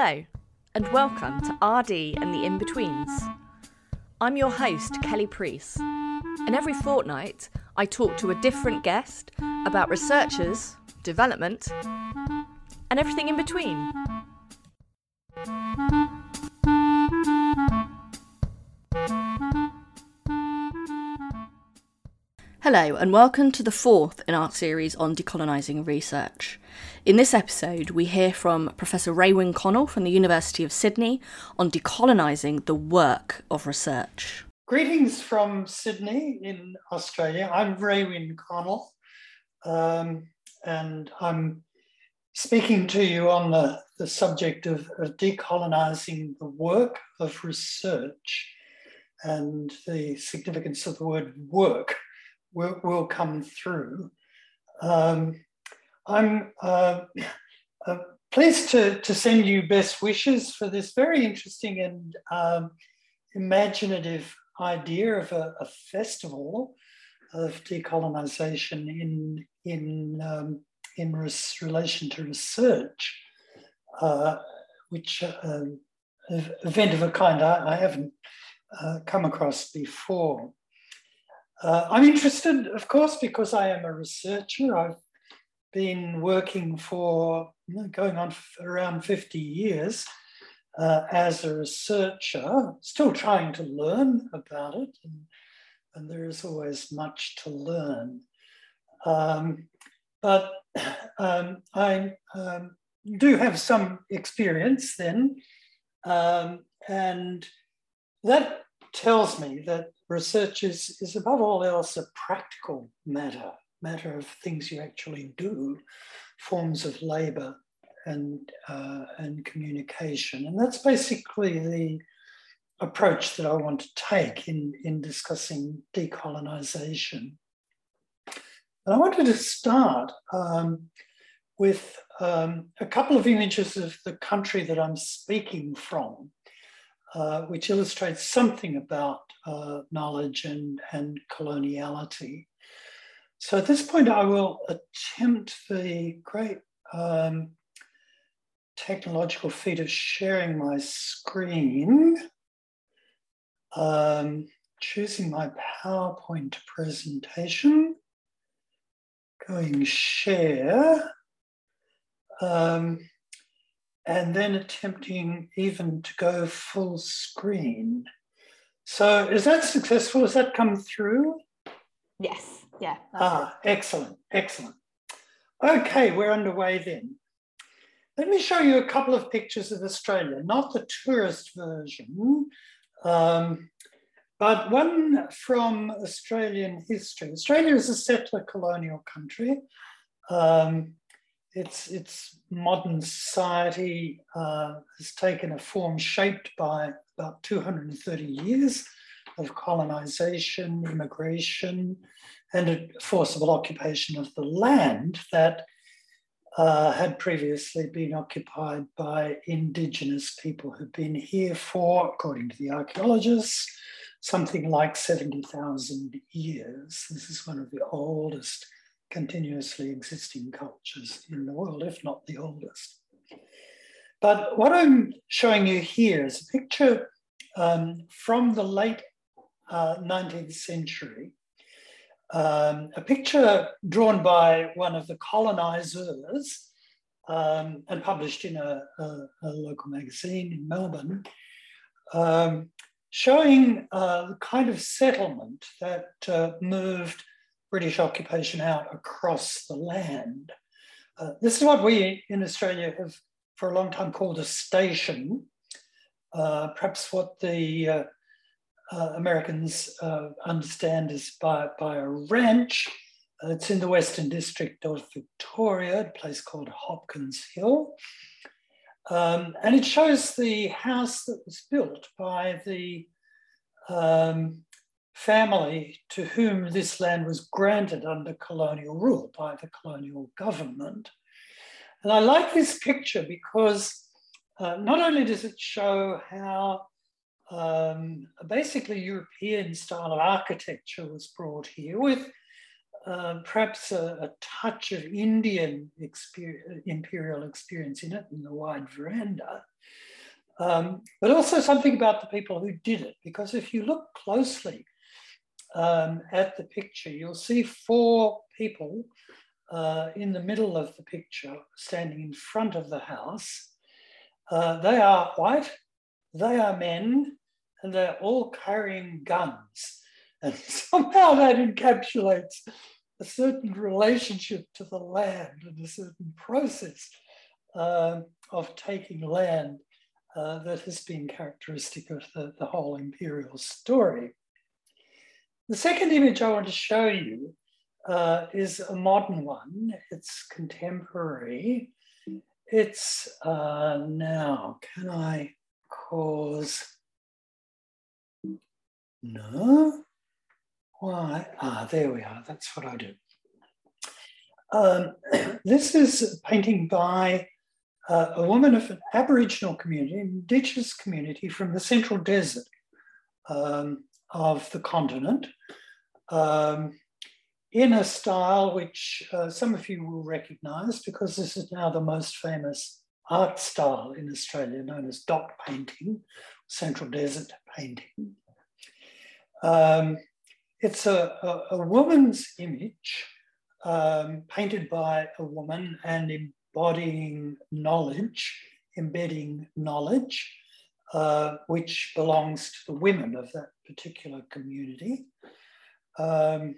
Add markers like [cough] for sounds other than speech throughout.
Hello, and welcome to RD and the In Betweens. I'm your host, Kelly Priest, and every fortnight I talk to a different guest about researchers, development, and everything in between. Hello, and welcome to the fourth in our series on decolonising research. In this episode, we hear from Professor Raewyn Connell from the University of Sydney on decolonising the work of research. Greetings from Sydney in Australia. I'm Raewyn Connell, um, and I'm speaking to you on the, the subject of, of decolonising the work of research and the significance of the word work will, will come through. Um, I'm uh, uh, pleased to, to send you best wishes for this very interesting and um, imaginative idea of a, a, festival of decolonization in, in, um, in relation to research, uh, which uh, event of a kind I, I haven't uh, come across before. Uh, I'm interested, of course, because I am a researcher. I've been working for going on around 50 years uh, as a researcher, still trying to learn about it, and, and there is always much to learn. Um, but [clears throat] um, I um, do have some experience then, um, and that tells me that research is, is above all else a practical matter, matter of things you actually do, forms of labor and, uh, and communication. And that's basically the approach that I want to take in, in discussing decolonization. And I wanted to start um, with um, a couple of images of the country that I'm speaking from. Uh, which illustrates something about uh, knowledge and, and coloniality. So at this point, I will attempt the great um, technological feat of sharing my screen, um, choosing my PowerPoint presentation, going share. Um, and then attempting even to go full screen. So is that successful? Has that come through? Yes, yeah. Ah, it. excellent, excellent. Okay, we're underway then. Let me show you a couple of pictures of Australia, not the tourist version, um, but one from Australian history. Australia is a settler colonial country. Um, its, its modern society uh, has taken a form shaped by about 230 years of colonization, immigration, and a forcible occupation of the land that uh, had previously been occupied by indigenous people who've been here for, according to the archaeologists, something like 70,000 years. This is one of the oldest continuously existing cultures in the world, if not the oldest. But what I'm showing you here is a picture um, from the late uh, 19th century, um, a picture drawn by one of the colonizers um, and published in a, a, a, local magazine in Melbourne, um, showing uh, the kind of settlement that uh, moved British occupation out across the land. Uh, this is what we in Australia have for a long time called a station, uh, perhaps what the uh, uh Americans uh, understand is by, by a ranch. Uh, it's in the Western District of Victoria, a place called Hopkins Hill. Um, and it shows the house that was built by the um, family to whom this land was granted under colonial rule by the colonial government. And I like this picture because uh, not only does it show how um, basically European style of architecture was brought here with uh, perhaps a, a, touch of Indian experience, imperial experience in it in the wide veranda. Um, but also something about the people who did it, because if you look closely um, at the picture, you'll see four people uh, in the middle of the picture standing in front of the house. Uh, they are white, they are men, and they're all carrying guns. [laughs] And somehow that encapsulates a certain relationship to the land and a certain process uh, of taking land uh, that has been characteristic of the, the whole imperial story. The second image I want to show you uh, is a modern one. It's contemporary. It's uh, now, can I cause? No. Why? Ah, there we are. That's what I do. Um, [clears throat] this is a painting by uh, a woman of an Aboriginal community, indigenous community from the central desert um, of the continent, um, in a style which uh, some of you will recognize because this is now the most famous art style in Australia, known as dot painting, central desert painting. Um, it's a, a, a, woman's image um, painted by a woman and embodying knowledge, embedding knowledge, uh, which belongs to the women of that particular community. Um,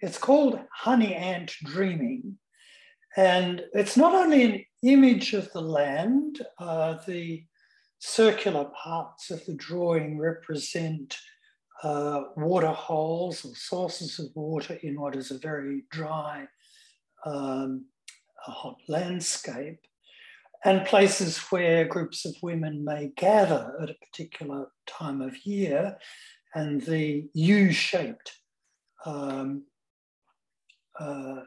it's called Honey Ant Dreaming. And it's not only an image of the land, uh, the circular parts of the drawing represent uh, water holes or sources of water in what is a very dry, um, hot landscape, and places where groups of women may gather at a particular time of year, and the U shaped um, uh,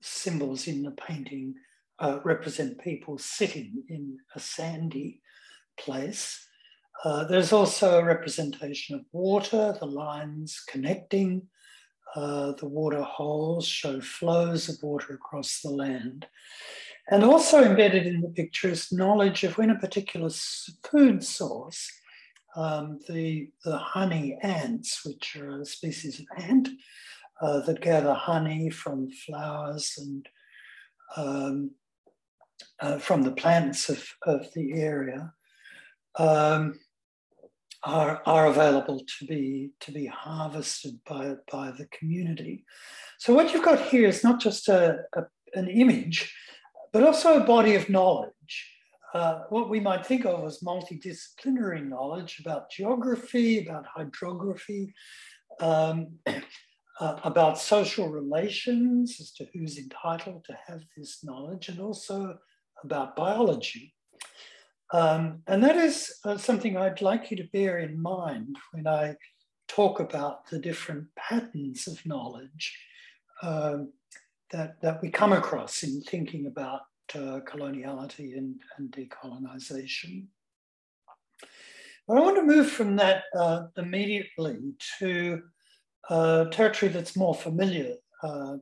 symbols in the painting uh, represent people sitting in a sandy place. Uh, there's also a representation of water, the lines connecting uh, the water holes show flows of water across the land. And also embedded in the picture is knowledge of when a particular food source, um, the, the honey ants, which are a species of ant uh, that gather honey from flowers and um, uh, from the plants of, of the area, um, are, are available to be, to be harvested by, by the community. So what you've got here is not just a, a an image, but also a body of knowledge. Uh, what we might think of as multidisciplinary knowledge about geography, about hydrography, um, [clears throat] uh, about social relations as to who's entitled to have this knowledge, and also about biology. Um, and that is uh, something I'd like you to bear in mind when I talk about the different patterns of knowledge um, that, that we come across in thinking about uh, coloniality and, and decolonization. But I want to move from that uh, immediately to a territory that's more familiar uh,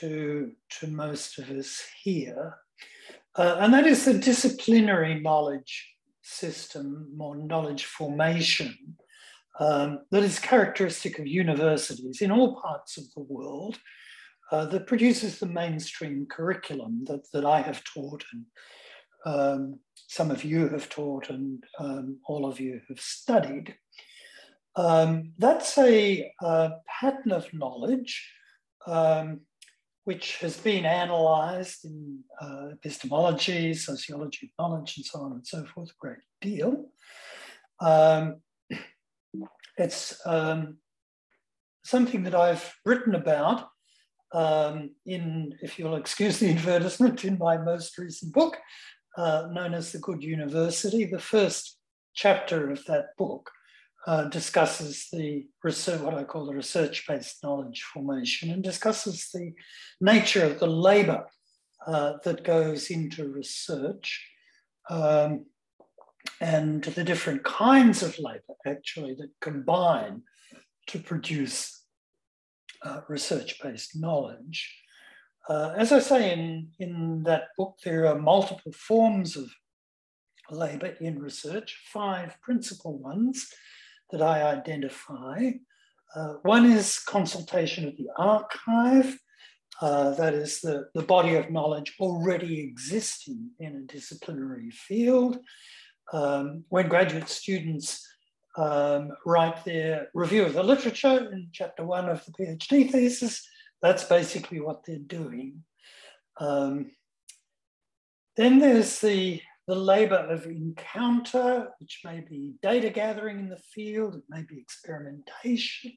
to, to most of us here, uh, and that is the disciplinary knowledge system, more knowledge formation, um, that is characteristic of universities in all parts of the world, uh, that produces the mainstream curriculum that, that I have taught and um, some of you have taught and um, all of you have studied. Um, that's a, a, pattern of knowledge um, which has been analysed in uh, epistemology, sociology of knowledge, and so on and so forth, a great deal. Um, it's um, something that I've written about um, in, if you'll excuse the [laughs] advertisement, in my most recent book, uh, known as The Good University. The first chapter of that book uh, discusses the research, what I call the research-based knowledge formation, and discusses the nature of the labour uh, that goes into research um, and the different kinds of labour actually that combine to produce uh, research-based knowledge. Uh, as I say in, in that book, there are multiple forms of, labour in research, five principal ones that I identify. Uh, one is consultation of the archive, uh, that is the, the body of knowledge already existing in a disciplinary field. Um, when graduate students um, write their review of the literature in chapter one of the PhD thesis, that's basically what they're doing. Um, then there's the, the labor of encounter, which may be data gathering in the field, it may be experimentation,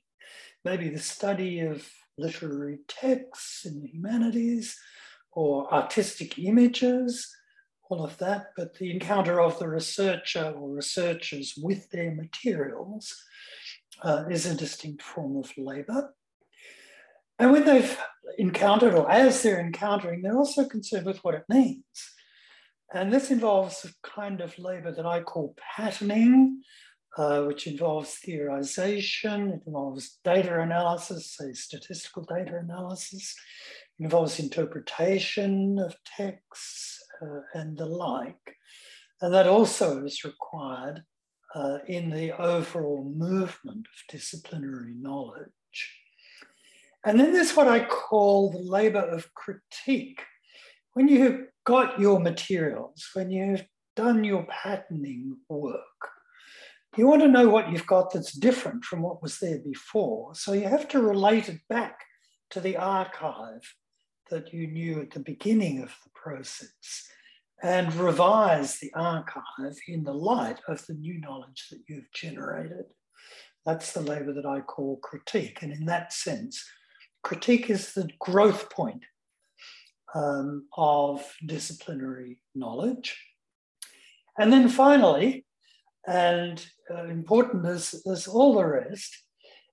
maybe the study of literary texts in the humanities or artistic images, all of that, but the encounter of the researcher or researchers with their materials uh, is a distinct form of labor. And when they've encountered, or as they're encountering, they're also concerned with what it means. And this involves a kind of labor that I call patterning, uh, which involves theorization, it involves data analysis, say statistical data analysis, it involves interpretation of texts uh, and the like. And that also is required uh, in the overall movement of disciplinary knowledge. And then there's what I call the labor of critique. When you've got your materials, when you've done your patterning work, you want to know what you've got that's different from what was there before. So you have to relate it back to the archive that you knew at the beginning of the process and revise the archive in the light of the new knowledge that you've generated. That's the labor that I call critique. And in that sense, critique is the growth point um, of disciplinary knowledge. And then finally, and uh, important as, as all the rest,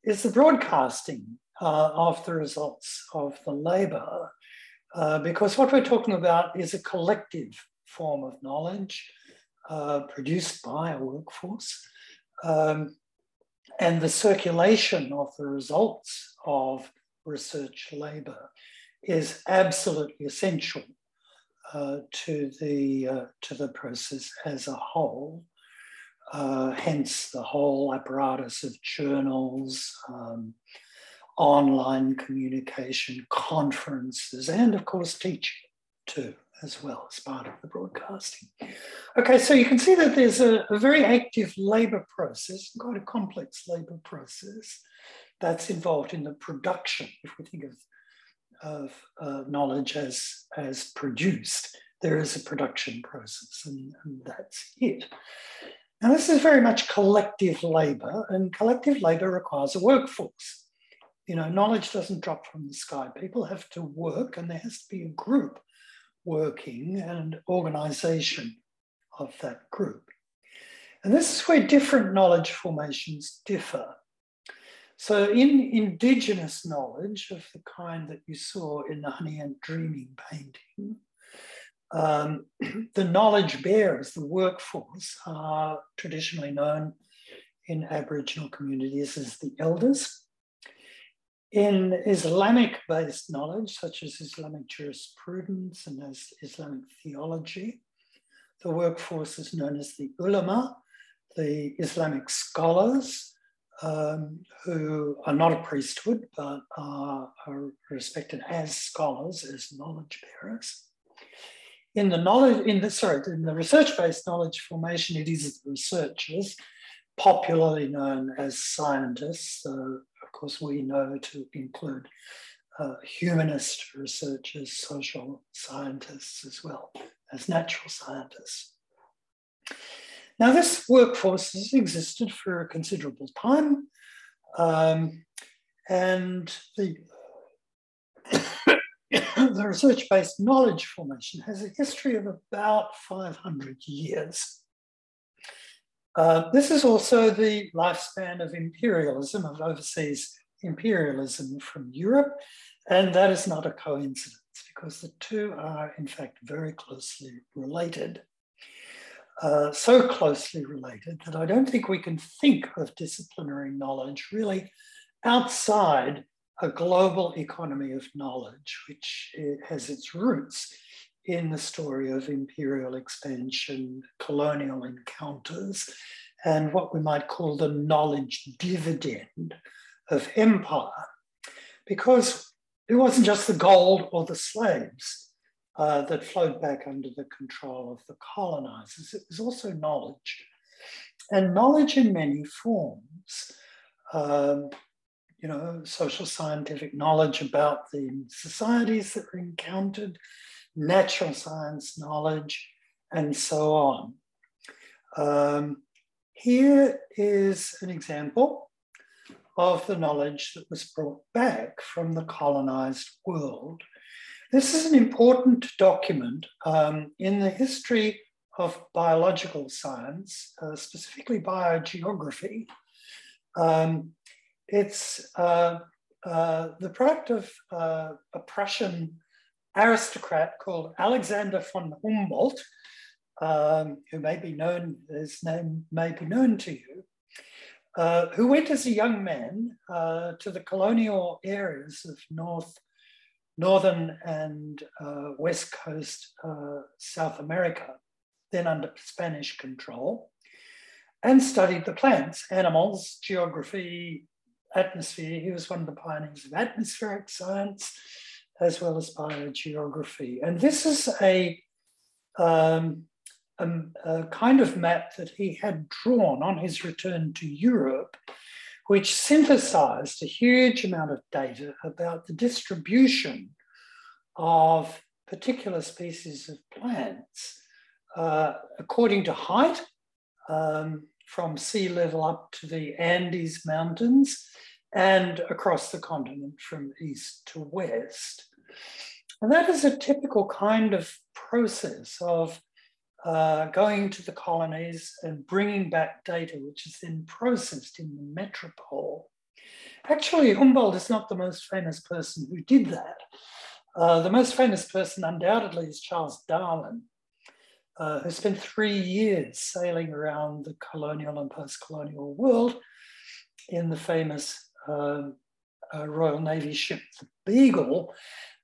is the broadcasting uh, of the results of the labor. Uh, because what we're talking about is a collective form of knowledge uh, produced by a workforce. Um, and the circulation of the results of research labor is absolutely essential uh, to, the, uh, to the process as a whole. Uh, hence the whole apparatus of journals, um, online communication, conferences, and of course teaching too, as well as part of the broadcasting. Okay, so you can see that there's a, a very active labour process, quite a complex labour process that's involved in the production, if we think of, of uh, knowledge as, as produced, there is a production process and, and that's it. Now, this is very much collective labor, and collective labor requires a workforce. You know, knowledge doesn't drop from the sky. People have to work, and there has to be a group working and organization of that group. And this is where different knowledge formations differ. So, in indigenous knowledge of the kind that you saw in the Honey Ant Dreaming painting, um, [clears throat] the knowledge bearers, the workforce, are traditionally known in Aboriginal communities as the elders. In Islamic based knowledge, such as Islamic jurisprudence and as Islamic theology, the workforce is known as the ulama, the Islamic scholars, um, who are not a priesthood but are, are respected as scholars, as knowledge bearers in the knowledge, in the sorry, in the research-based knowledge formation, it is the researchers, popularly known as scientists. Of course, we know to include uh, humanist researchers, social scientists, as well as natural scientists. Now, this workforce has existed for a considerable time, um, and the [coughs] the research-based knowledge formation has a history of about 500 years. Uh, this is also the lifespan of imperialism, of overseas imperialism from Europe, and that is not a coincidence because the two are in fact very closely related. Uh, so closely related that I don't think we can think of disciplinary knowledge really outside a global economy of knowledge, which has its roots in the story of imperial expansion, colonial encounters, and what we might call the knowledge dividend of empire. Because it wasn't just the gold or the slaves uh, that flowed back under the control of the colonizers, it was also knowledge. And knowledge in many forms. Um, you know, social scientific knowledge about the societies that were encountered, natural science knowledge, and so on. Um, here is an example of the knowledge that was brought back from the colonized world. This is an important document um, in the history of biological science, uh, specifically biogeography. Um, it's uh, uh, the product of uh, a Prussian aristocrat called Alexander von Humboldt, um, who may be known, his name may be known to you, uh, who went as a young man uh, to the colonial areas of North, Northern and uh, West Coast uh, South America, then under Spanish control, and studied the plants, animals, geography, atmosphere. He was one of the pioneers of atmospheric science as well as biogeography. And this is a, um, a, a, kind of map that he had drawn on his return to Europe, which synthesized a huge amount of data about the distribution of particular species of plants uh, according to height, um, from sea level up to the Andes Mountains, and across the continent from east to west. And that is a typical kind of process of uh, going to the colonies and bringing back data, which is then processed in the metropole. Actually, Humboldt is not the most famous person who did that. Uh, the most famous person, undoubtedly, is Charles Darwin, uh, who spent three years sailing around the colonial and post colonial world in the famous Royal Navy ship, the Beagle,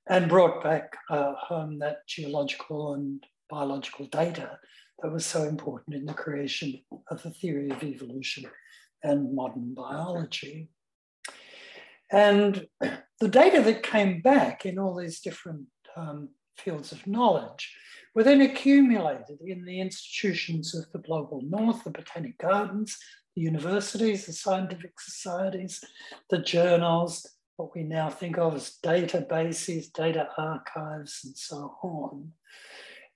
and brought back home that geological and biological data that was so important in the creation of the theory of evolution and modern biology. And [clears throat] the data that came back in all these different um, fields of knowledge were then accumulated in the institutions of the global north, the botanic gardens, the universities, the scientific societies, the journals, what we now think of as databases, data archives, and so on,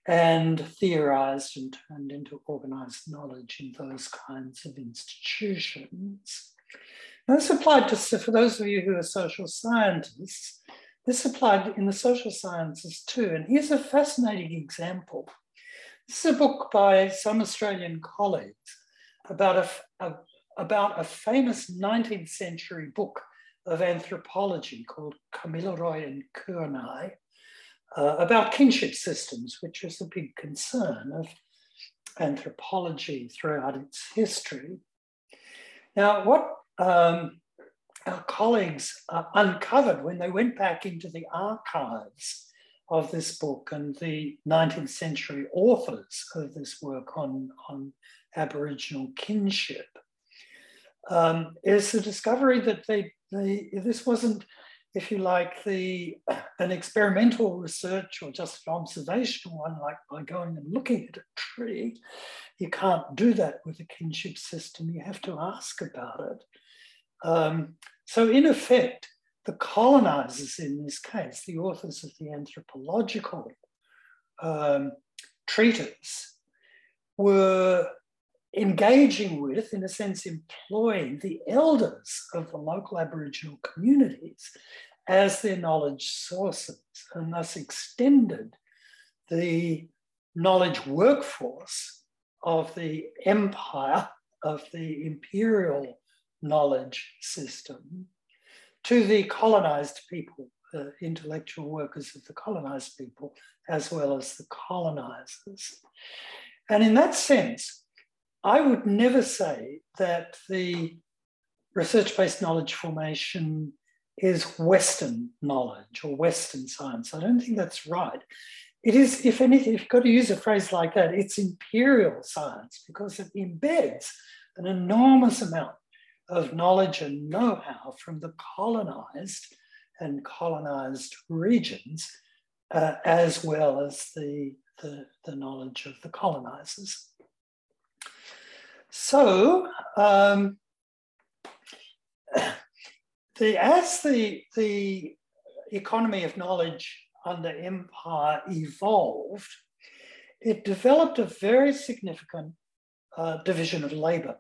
and theorized and turned into organized knowledge in those kinds of institutions. And this applied to, for those of you who are social scientists, this applied in the social sciences too. And here's a fascinating example. This is a book by some Australian colleagues about a, a, about a famous 19th century book of anthropology called Kamilaroi and Kurnai uh, about kinship systems, which was a big concern of anthropology throughout its history. Now, what um, our colleagues uh, uncovered when they went back into the archives of this book and the 19th century authors of this work on, on Aboriginal kinship um, is the discovery that they, they, this wasn't, if you like, the [clears throat] an experimental research or just an observational one, like by going and looking at a tree. You can't do that with a kinship system. You have to ask about it. Um, so, in effect, the colonizers in this case, the authors of the anthropological um, treatise, were engaging with, in a sense, employing the elders of the local Aboriginal communities as their knowledge sources and thus extended the knowledge workforce of the empire, of the imperial knowledge system to the colonized people, the intellectual workers of the colonized people, as well as the colonizers. And in that sense, I would never say that the research based knowledge formation is Western knowledge or Western science. I don't think that's right. it is, if anything, if you've got to use a phrase like that, it's imperial science because it embeds an enormous amount of knowledge and know how from the colonized and colonized regions, uh, as well as the, the, the, knowledge of the colonizers. So, um, the, as the, the economy of knowledge under empire evolved, it developed a very significant uh, division of labor.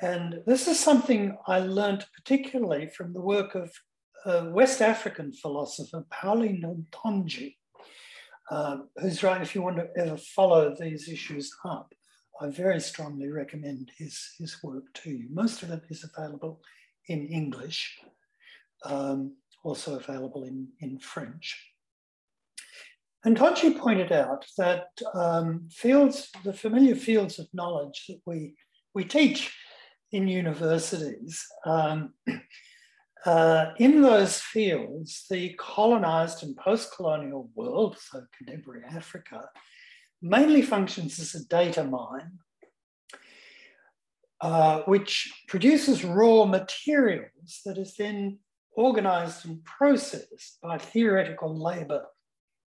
And this is something I learned particularly from the work of a West African philosopher, Paulin Hountondji, um, who's right, if you want to ever follow these issues up, I very strongly recommend his, his work to you. Most of it is available in English, um, also available in, in French. And Hountondji pointed out that um, fields, the familiar fields of knowledge that we, we teach in universities, um, [clears throat] uh, in those fields, the colonized and post-colonial world, so contemporary Africa, mainly functions as a data mine, uh, which produces raw materials that is then organized and processed by theoretical labor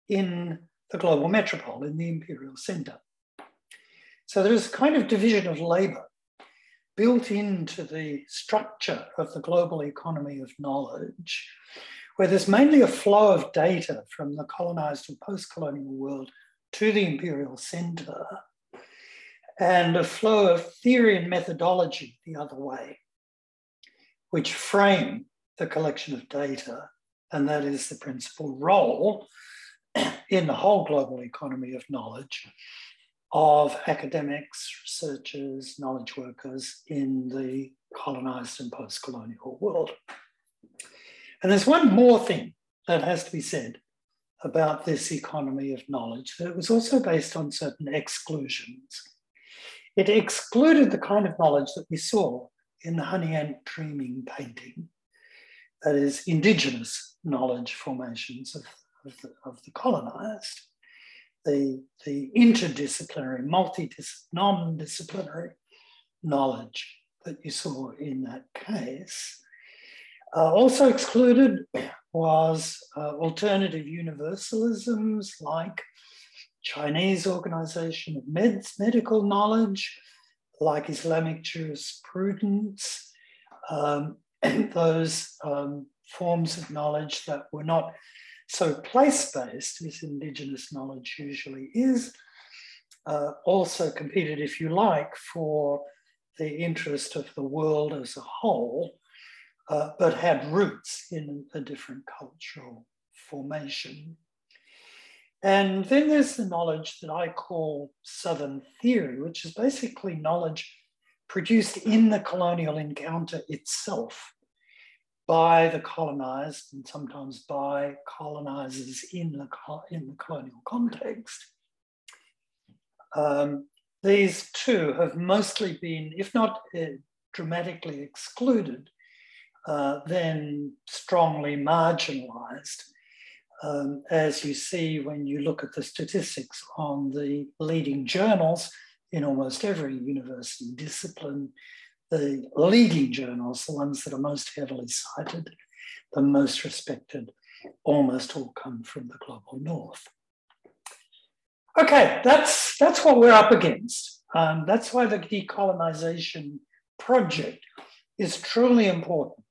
in the global metropole, in the imperial center. So there's a kind of division of labor built into the structure of the global economy of knowledge, where there's mainly a flow of data from the colonized and post-colonial world to the imperial center, and a flow of theory and methodology the other way, which frame the collection of data, and that is the principal role [clears throat] in the whole global economy of knowledge of academics, researchers, knowledge workers in the colonized and post colonial world. And there's one more thing that has to be said about this economy of knowledge that it was also based on certain exclusions. It excluded the kind of knowledge that we saw in the honey ant dreaming painting, that is, indigenous knowledge formations of, of, the, of the colonized the, the interdisciplinary, multi non-disciplinary knowledge that you saw in that case. Uh, also excluded was uh, alternative universalisms like Chinese organization of meds, medical knowledge, like Islamic jurisprudence, um, [clears throat] those um, forms of knowledge that were not so place-based, as Indigenous knowledge usually is, uh, also competed, if you like, for the interest of the world as a whole, uh, but had roots in a different cultural formation. And then there's the knowledge that I call Southern theory, which is basically knowledge produced in the colonial encounter itself by the colonized and sometimes by colonizers in the, in the colonial context. Um, these two have mostly been, if not uh, dramatically excluded, uh, then strongly marginalized. Um, as you see when you look at the statistics on the leading journals in almost every university discipline, the leading journals, the ones that are most heavily cited, the most respected, almost all come from the global north. Okay, that's, that's what we're up against. Um, that's why the decolonization project is truly important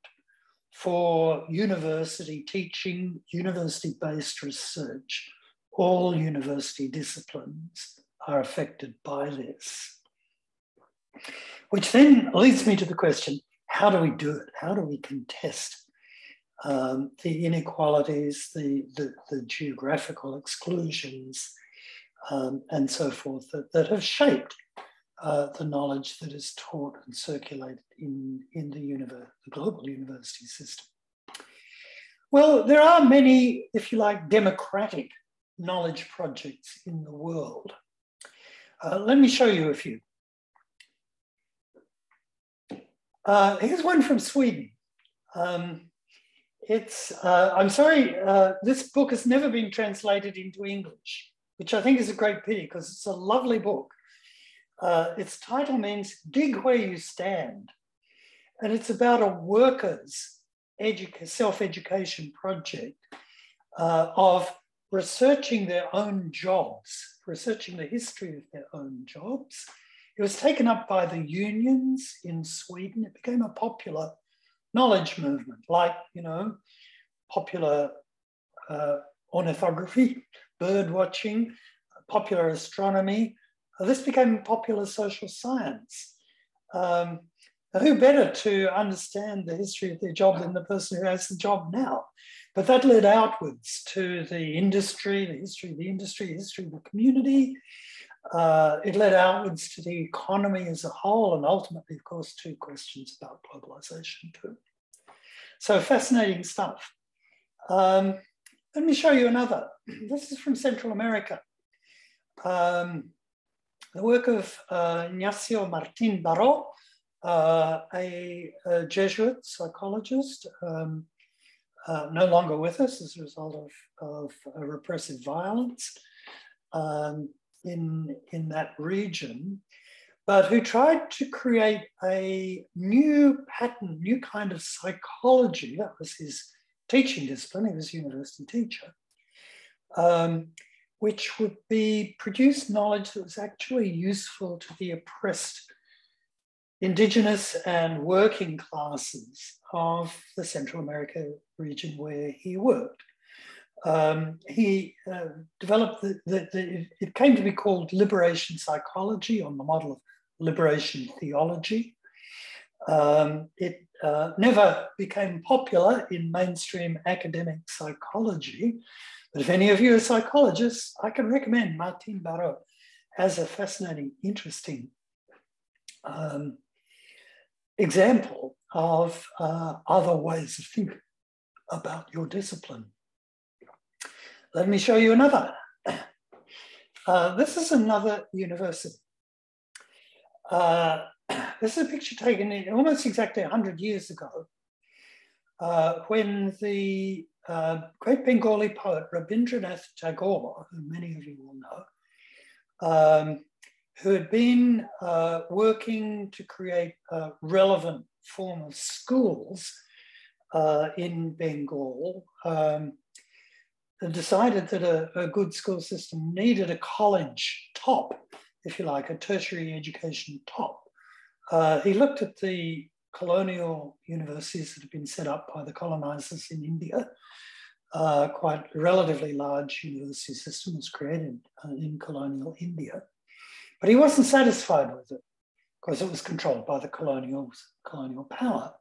for university teaching, university-based research. All university disciplines are affected by this. Which then leads me to the question how do we do it? How do we contest um, the inequalities, the, the, the geographical exclusions, um, and so forth that, that have shaped uh, the knowledge that is taught and circulated in, in the, universe, the global university system? Well, there are many, if you like, democratic knowledge projects in the world. Uh, let me show you a few. Uh, here's one from Sweden. Um, it's, uh, I'm sorry, uh, this book has never been translated into English, which I think is a great pity because it's a lovely book. Uh, its title means Dig Where You Stand. And it's about a workers' self education project uh, of researching their own jobs, researching the history of their own jobs. It was taken up by the unions in Sweden. It became a popular knowledge movement, like, you know, popular uh, ornithography, bird watching, popular astronomy. This became popular social science. Um, who better to understand the history of their job than the person who has the job now? But that led outwards to the industry, the history of the industry, the history of the community. Uh, it led outwards to the economy as a whole, and ultimately, of course, to questions about globalization too. So fascinating stuff. Um, let me show you another. [clears throat] This is from Central America. Um, the work of uh, Ignacio Martin Baró, uh, a, a, Jesuit psychologist, um, uh, no longer with us as a result of, of repressive violence um, in, in that region, but who tried to create a new pattern, new kind of psychology. That was his teaching discipline, he was a university teacher, um, which would be produce knowledge that was actually useful to the oppressed indigenous and working classes of the Central America region where he worked. Um, he uh, developed the, the, the, it came to be called liberation psychology on the model of liberation theology. Um, it uh, never became popular in mainstream academic psychology, but if any of you are psychologists, I can recommend Martin Baró as a fascinating, interesting um, example of uh, other ways of thinking about your discipline. Let me show you another. Uh, this is another university. Uh, this is a picture taken almost exactly 100 years ago uh, when the uh, great Bengali poet Rabindranath Tagore, who many of you will know, um, who had been uh, working to create a relevant form of schools uh, in Bengal, um, decided that a, a, good school system needed a college top, if you like, a tertiary education top. Uh, he looked at the colonial universities that had been set up by the colonizers in India. Uh, quite relatively large university system was created uh, in colonial India. But he wasn't satisfied with it because it was controlled by the colonial, colonial power.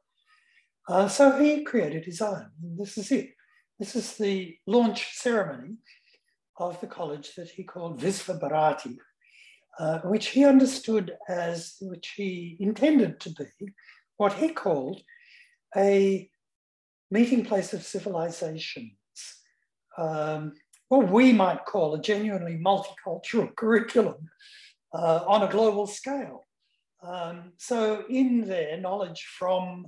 Uh, so he created his own. And this is it. This is the launch ceremony of the college that he called Visva Bharati, uh, which he understood as, which he intended to be, what he called a meeting place of civilizations. Um, what we might call a genuinely multicultural [laughs] curriculum uh, on a global scale. Um, so in there, knowledge from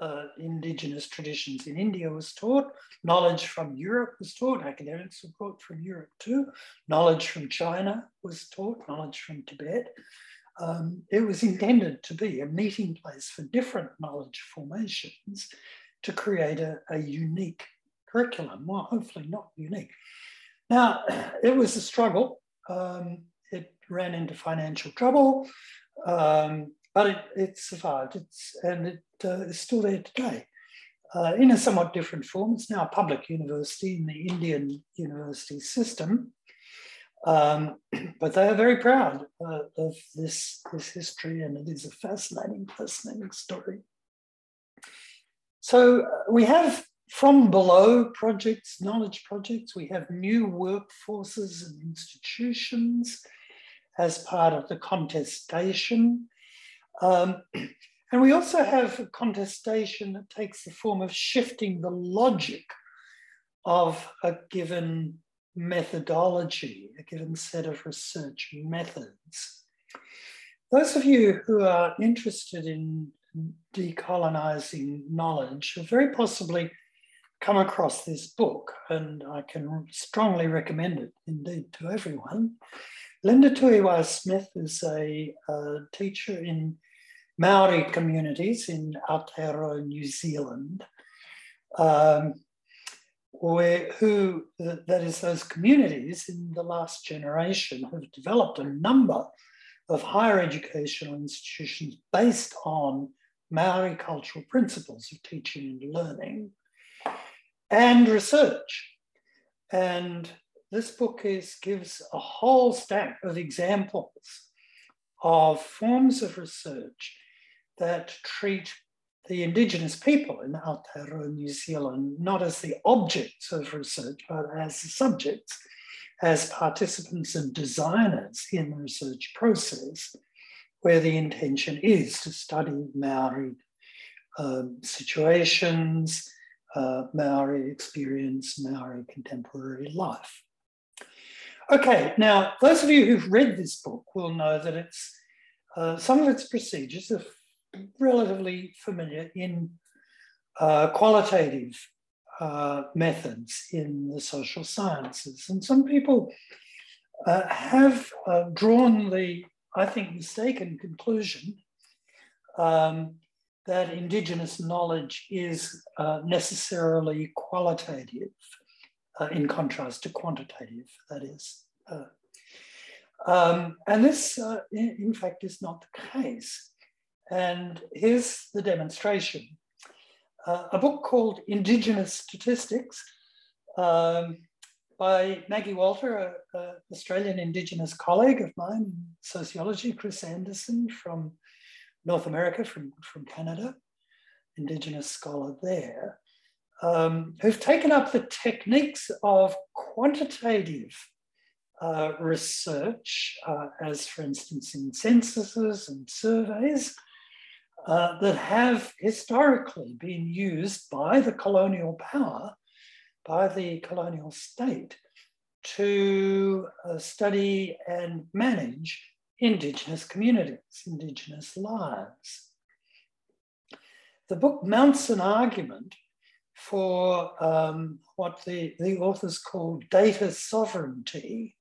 uh, indigenous traditions in India was taught, knowledge from Europe was taught, academics were taught from Europe too, knowledge from China was taught, knowledge from Tibet. Um, it was intended to be a meeting place for different knowledge formations to create a, a unique curriculum. Well, hopefully not unique. Now, [clears throat] it was a struggle. Um, it ran into financial trouble, um, but it, it, survived. It's, and it uh, is still there today. Uh, in a somewhat different form. It's now a public university in the Indian university system. Um, [clears throat] but they are very proud uh, of this, this history, and it is a fascinating, fascinating story. So uh, we have from below projects, knowledge projects, we have new workforces and institutions as part of the contestation. Um, [clears throat] and we also have a contestation that takes the form of shifting the logic of a given methodology, a given set of research methods. Those of you who are interested in decolonizing knowledge have very possibly come across this book, and I can strongly recommend it indeed to everyone. Linda Tuhiwai Smith is a, a teacher in Maori communities in Aotearoa, New Zealand, um, where, who, that is, those communities in the last generation have developed a number of higher educational institutions based on Maori cultural principles of teaching and learning and research. And this book is, gives a whole stack of examples of forms of research that treat the Indigenous people in Aotearoa, New Zealand, not as the objects of research, but as subjects, as participants and designers in the research process, where the intention is to study Maori um, situations, uh, Maori experience, Maori contemporary life. Okay, now those of you who've read this book will know that it's uh, some of its procedures are relatively familiar in uh, qualitative uh, methods in the social sciences. And some people uh, have uh, drawn the, I think, mistaken conclusion um, that Indigenous knowledge is uh, necessarily qualitative, uh, in contrast to quantitative, that is. Um, and this, in, in fact, is not the case. And here's the demonstration. Uh, a book called Indigenous Statistics um, by Maggie Walter, an Australian Indigenous colleague of mine in sociology, Chris Andersen from North America, from, from Canada, Indigenous scholar there, um, who've taken up the techniques of quantitative uh, research, uh, as for instance in censuses and surveys, uh, that have historically been used by the colonial power, by the colonial state, to uh, study and manage Indigenous communities, Indigenous lives. The book mounts an argument for um, what the, the authors call data sovereignty,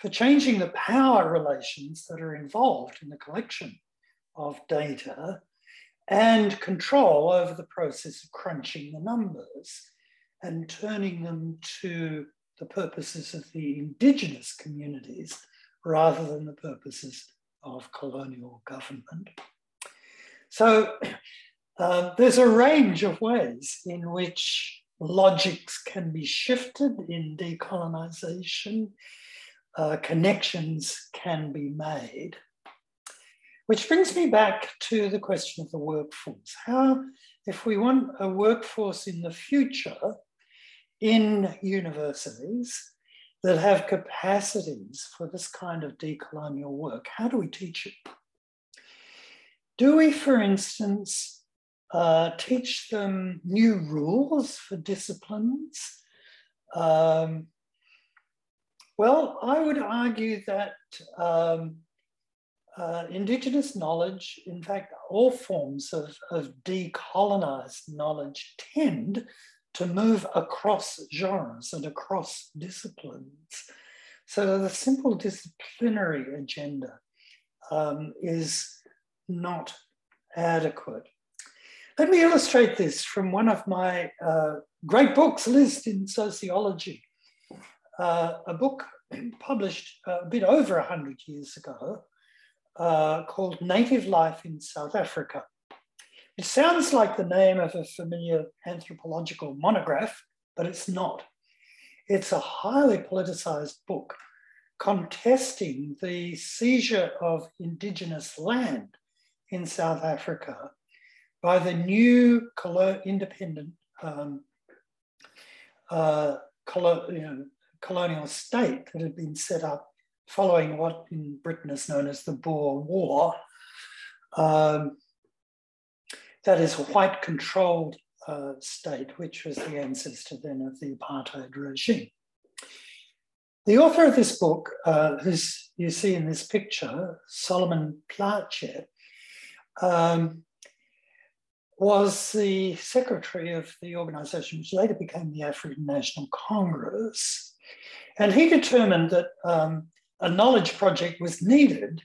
for changing the power relations that are involved in the collection of data and control over the process of crunching the numbers and turning them to the purposes of the indigenous communities rather than the purposes of colonial government. So uh, there's a range of ways in which logics can be shifted in decolonization, uh, connections can be made. Which brings me back to the question of the workforce. How, if we want a workforce in the future in universities that have capacities for this kind of decolonial work, how do we teach it? Do we, for instance, uh, teach them new rules for disciplines? Um, well, I would argue that um, uh, Indigenous knowledge, in fact, all forms of, of decolonized knowledge tend to move across genres and across disciplines. So the simple disciplinary agenda um, is not adequate. Let me illustrate this from one of my uh, great books list in sociology, uh, a book [clears throat] published a bit over 100 years ago uh, called Native Life in South Africa. It sounds like the name of a familiar anthropological monograph, but it's not. It's a highly politicized book contesting the seizure of indigenous land in South Africa by the new independent um, uh, colonial state that had been set up following what in Britain is known as the Boer War. Um, that is a white controlled uh, state, which was the ancestor then of the apartheid regime. The author of this book, uh, who's you see in this picture, Solomon Plaatje, um, was the secretary of the organization, which later became the African National Congress. And he determined that um, a knowledge project was needed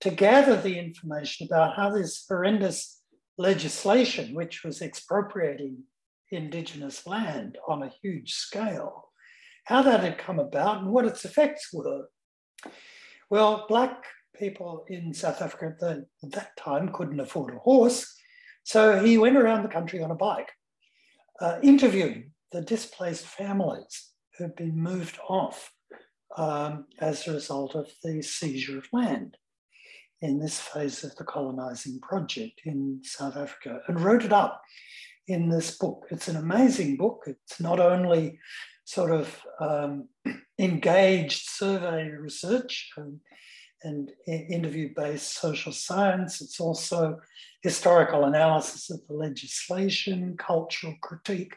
to gather the information about how this horrendous legislation, which was expropriating indigenous land on a huge scale, how that had come about and what its effects were. Well, Black people in South Africa at, the, at that time couldn't afford a horse, so he went around the country on a bike, uh, interviewing the displaced families who'd been moved off um, as a result of the seizure of land in this phase of the colonizing project in South Africa and wrote it up in this book. It's an amazing book. It's not only sort of um, [clears throat] engaged survey research and, and interview based social science, it's also historical analysis of the legislation, cultural critique.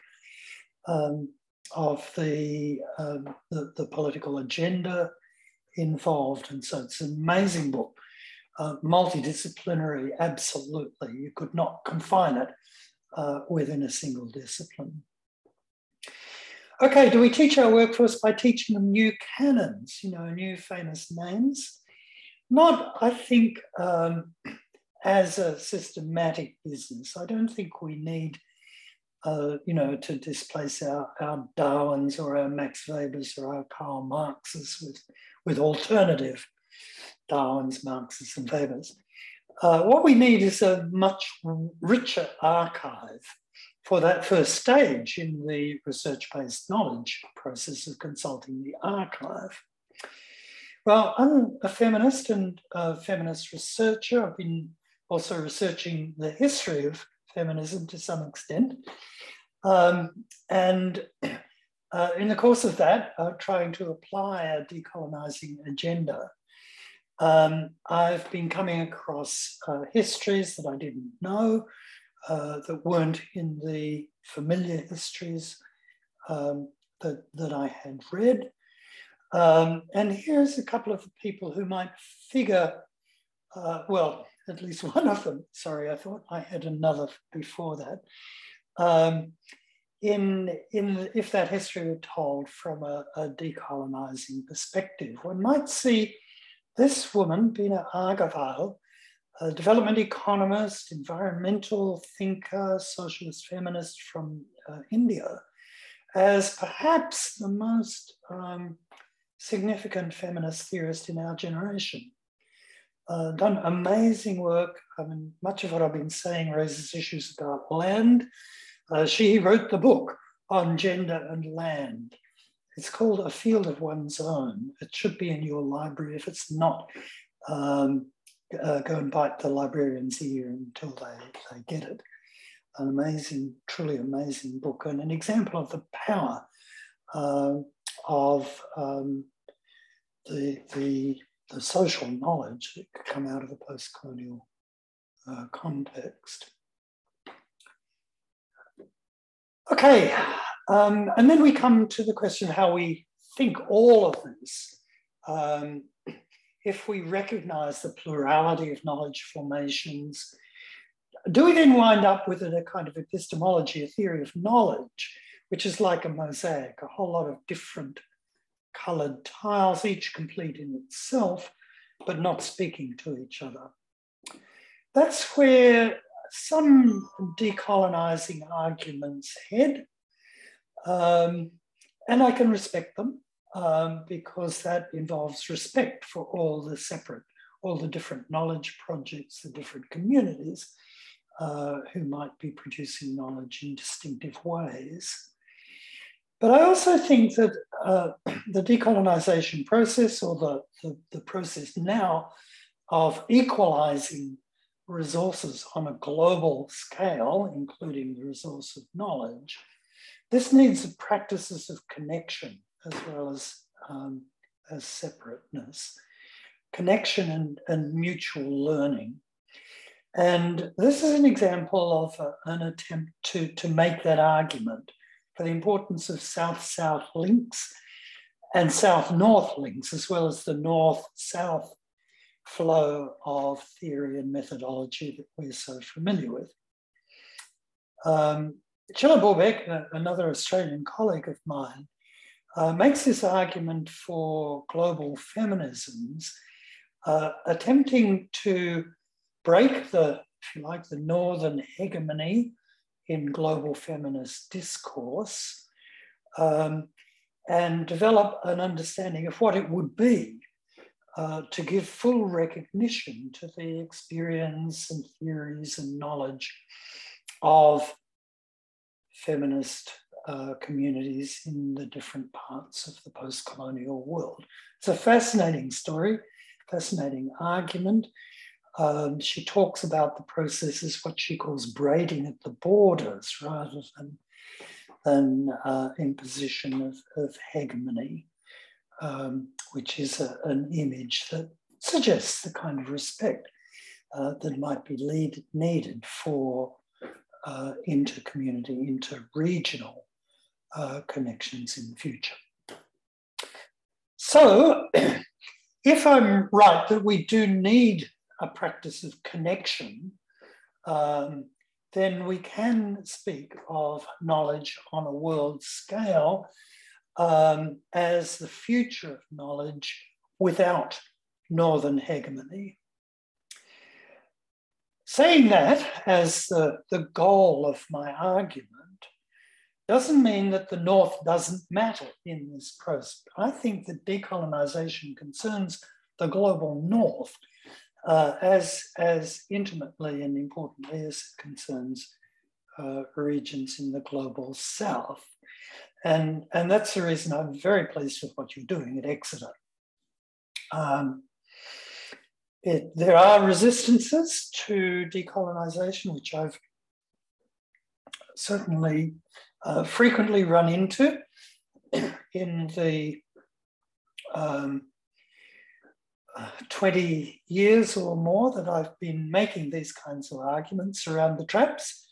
Um, of the, um, the, the, political agenda involved. And so it's an amazing book, uh, multidisciplinary, absolutely. You could not confine it uh, within a single discipline. Okay, do we teach our workforce by teaching them new canons, you know, new famous names? Not, I think, um, [clears throat] as a systematic business. I don't think we need uh, you know, to displace our, our Darwins or our Max Webers or our Karl Marxes with, with alternative Darwins, Marxes, and Webers. Uh, what we need is a much richer archive for that first stage in the research-based knowledge process of consulting the archive. Well, I'm a feminist and a feminist researcher. I've been also researching the history of feminism to some extent. Um, and uh, in the course of that, uh, trying to apply a decolonizing agenda, um, I've been coming across uh, histories that I didn't know, uh, that weren't in the familiar histories um, that, that I had read. Um, and here's a couple of people who might figure, uh, well, at least one of them. Sorry, I thought I had another before that. Um, in, in if that history were told from a, a, decolonizing perspective, one might see this woman, Bina Agarwal, a development economist, environmental thinker, socialist feminist from uh, India, as perhaps the most um, significant feminist theorist in our generation uh, done amazing work. I mean, much of what I've been saying raises issues about land. Uh, she wrote the book on gender and land. It's called A Field of One's Own. It should be in your library. If it's not, um, uh, go and bite the librarian's ear until they, they get it. An amazing, truly amazing book and an example of the power uh, of um, the, the the social knowledge that could come out of a post-colonial uh, context. Okay, um, and then we come to the question how we think all of this. Um, if we recognize the plurality of knowledge formations, do we then wind up with a kind of epistemology, a theory of knowledge, which is like a mosaic, a whole lot of different colored tiles, each complete in itself, but not speaking to each other. That's where some decolonizing arguments head. Um, and I can respect them um, because that involves respect for all the separate, all the different knowledge projects, the different communities uh, who might be producing knowledge in distinctive ways. But I also think that uh, [clears throat] the decolonization process or the, the, the, process now of equalizing resources on a global scale, including the resource of knowledge, this needs practices of connection as well as, um, as separateness, connection and, and mutual learning. And this is an example of a, an attempt to, to make that argument for the importance of south-south links and south-north links, as well as the north-south flow of theory and methodology that we're so familiar with. Um, Chilla Bulbeck, another Australian colleague of mine, uh, makes this argument for global feminisms, uh, attempting to break the, if you like, the northern hegemony in global feminist discourse um, and develop an understanding of what it would be uh, to give full recognition to the experience and theories and knowledge of feminist uh, communities in the different parts of the post colonial world. It's a fascinating story, fascinating argument. Um, she talks about the process as what she calls braiding at the borders rather than, than uh, imposition of, of hegemony, um, which is a, an image that suggests the kind of respect uh, that might be lead, needed for uh, inter-community, inter-regional uh, connections in the future. So, [clears throat] if I'm right that we do need a practice of connection, um, then we can speak of knowledge on a world scale um, as the future of knowledge without northern hegemony. Saying that as the, the goal of my argument doesn't mean that the North doesn't matter in this process. I think that decolonization concerns the global North uh, as, as intimately and importantly as it concerns uh, regions in the global South. And, and that's the reason I'm very pleased with what you're doing at Exeter. Um, it, there are resistances to decolonization, which I've certainly uh, frequently run into in the um, uh, 20 years or more that I've been making these kinds of arguments around the traps.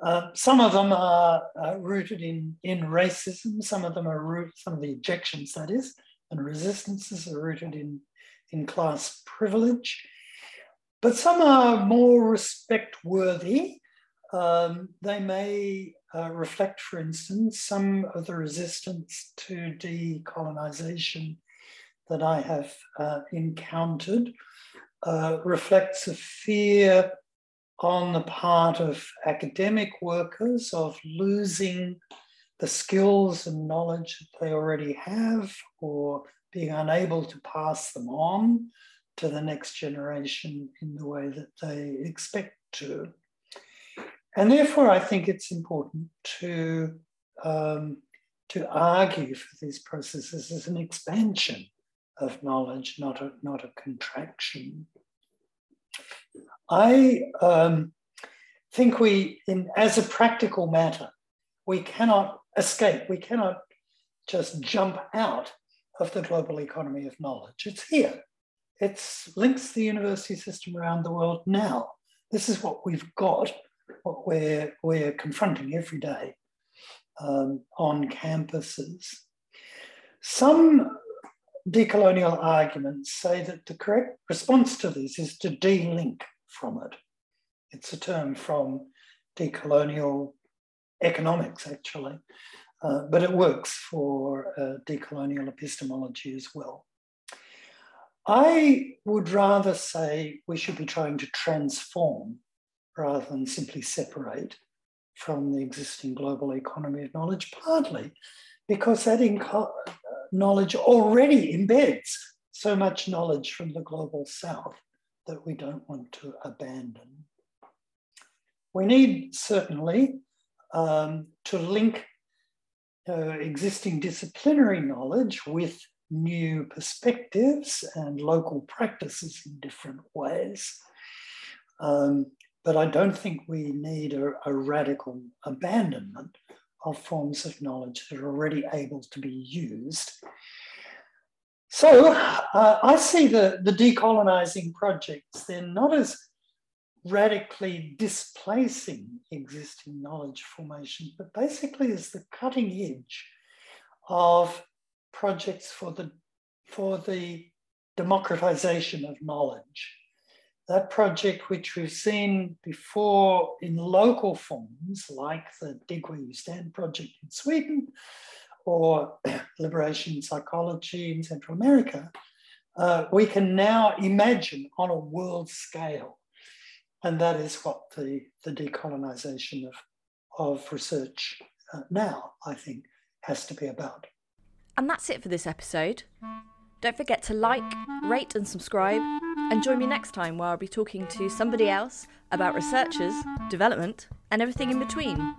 Uh, some of them are uh, rooted in, in racism, some of them are rooted, some of the objections that is, and resistances are rooted in, in class privilege. But some are more respect worthy. Um, they may uh, reflect, for instance, some of the resistance to decolonization that I have uh, encountered uh, reflects a fear on the part of academic workers of losing the skills and knowledge that they already have or being unable to pass them on to the next generation in the way that they expect to. And therefore, I think it's important to, um, to argue for these processes as an expansion of knowledge, not a, not a contraction. I um, think we, in, as a practical matter, we cannot escape, we cannot just jump out of the global economy of knowledge. It's here. It links the university system around the world now. This is what we've got what we're, we're confronting every day um, on campuses. Some decolonial arguments say that the correct response to this is to de-link from it. It's a term from decolonial economics, actually, uh, but it works for uh, decolonial epistemology as well. I would rather say we should be trying to transform rather than simply separate from the existing global economy of knowledge, partly because that knowledge already embeds so much knowledge from the global south that we don't want to abandon. We need certainly um, to link uh, existing disciplinary knowledge with new perspectives and local practices in different ways. Um, but I don't think we need a, a radical abandonment of forms of knowledge that are already able to be used. So uh, I see the, the decolonizing projects, they're not as radically displacing existing knowledge formation, but basically as the cutting edge of projects for the, for the democratization of knowledge that project, which we've seen before in local forms, like the Dig Where You Stand project in Sweden or [clears throat] liberation psychology in Central America, uh, we can now imagine on a world scale. And that is what the, the decolonization of, of research uh, now, I think, has to be about. And that's it for this episode. Don't forget to like, rate, and subscribe, and join me next time where I'll be talking to somebody else about researchers, development, and everything in between.